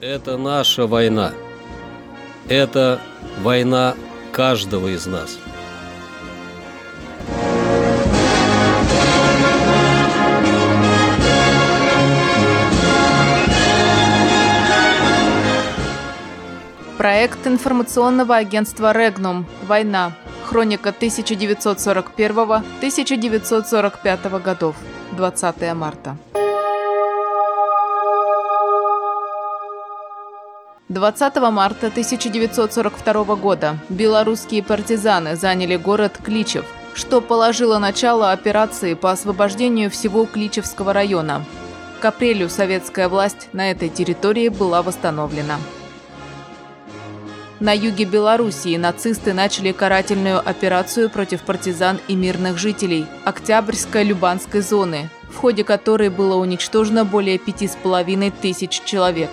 Это наша война. Это война каждого из нас. Проект информационного агентства «Регнум. Война. Хроника 1941-1945 годов. 20 марта. 20 марта 1942 года белорусские партизаны заняли город Кличев, что положило начало операции по освобождению всего Кличевского района. К апрелю советская власть на этой территории была восстановлена. На юге Белоруссии нацисты начали карательную операцию против партизан и мирных жителей Октябрьской Любанской зоны, в ходе которой было уничтожено более пяти с половиной тысяч человек.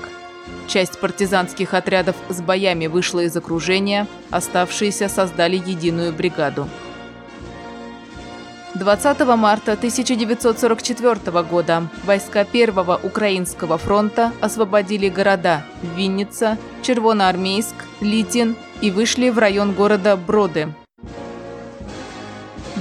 Часть партизанских отрядов с боями вышла из окружения, оставшиеся создали единую бригаду. 20 марта 1944 года войска Первого Украинского фронта освободили города Винница, Червоноармейск, Литин и вышли в район города Броды.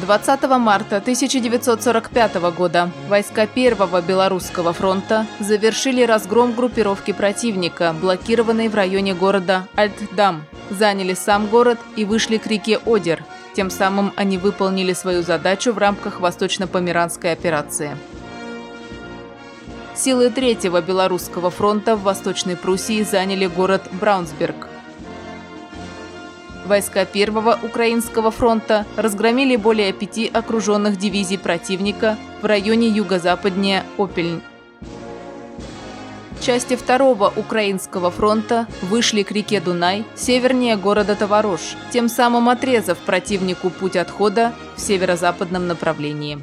20 марта 1945 года войска Первого Белорусского фронта завершили разгром группировки противника, блокированной в районе города Альтдам, заняли сам город и вышли к реке Одер. Тем самым они выполнили свою задачу в рамках Восточно-Померанской операции. Силы Третьего Белорусского фронта в Восточной Пруссии заняли город Браунсберг. Войска Первого Украинского фронта разгромили более пяти окруженных дивизий противника в районе юго-западнее Опельн. Части Второго Украинского фронта вышли к реке Дунай севернее города Товарош, тем самым отрезав противнику путь отхода в северо-западном направлении.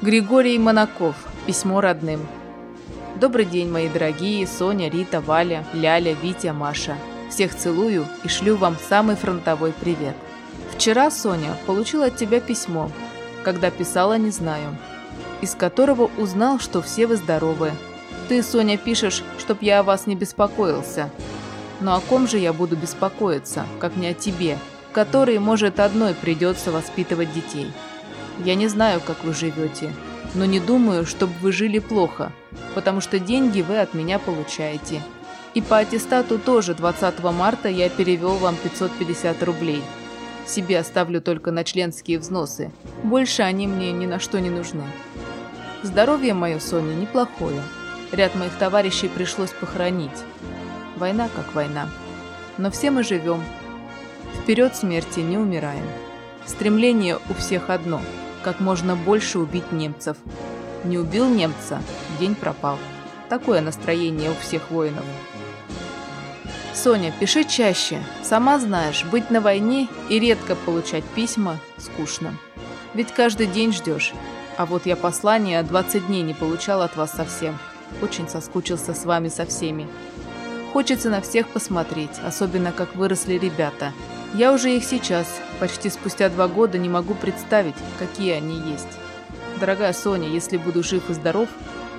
Григорий Монаков. Письмо родным. Добрый день, мои дорогие Соня, Рита, Валя, Ляля, Витя, Маша. Всех целую и шлю вам самый фронтовой привет. Вчера, Соня, получила от тебя письмо. Когда писала, не знаю. Из которого узнал, что все вы здоровы. Ты, Соня, пишешь, чтоб я о вас не беспокоился. Но о ком же я буду беспокоиться, как не о тебе, которой, может, одной придется воспитывать детей. Я не знаю, как вы живете, но не думаю, чтобы вы жили плохо, потому что деньги вы от меня получаете. И по аттестату тоже 20 марта я перевел вам 550 рублей. Себе оставлю только на членские взносы. Больше они мне ни на что не нужны. Здоровье мое, Соня, неплохое. Ряд моих товарищей пришлось похоронить. Война как война. Но все мы живем. Вперед смерти не умираем. Стремление у всех одно – как можно больше убить немцев. Не убил немца – день пропал. Такое настроение у всех воинов. Соня, пиши чаще. Сама знаешь, быть на войне и редко получать письма скучно. Ведь каждый день ждешь. А вот я послания 20 дней не получал от вас совсем. Очень соскучился с вами со всеми. Хочется на всех посмотреть, особенно как выросли ребята – я уже их сейчас, почти спустя два года, не могу представить, какие они есть. Дорогая Соня, если буду жив и здоров,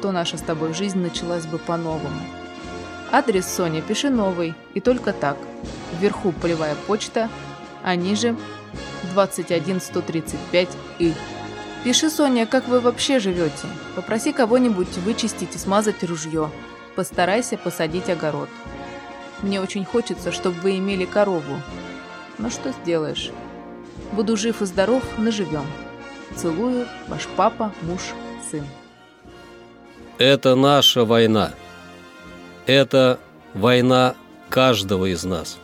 то наша с тобой жизнь началась бы по-новому. Адрес Соня пиши новый, и только так. Вверху полевая почта, а ниже 21135 и. Пиши, Соня, как вы вообще живете. Попроси кого-нибудь вычистить и смазать ружье. Постарайся посадить огород. Мне очень хочется, чтобы вы имели корову, но что сделаешь? Буду жив и здоров, наживем. Целую, ваш папа, муж, сын. Это наша война. Это война каждого из нас.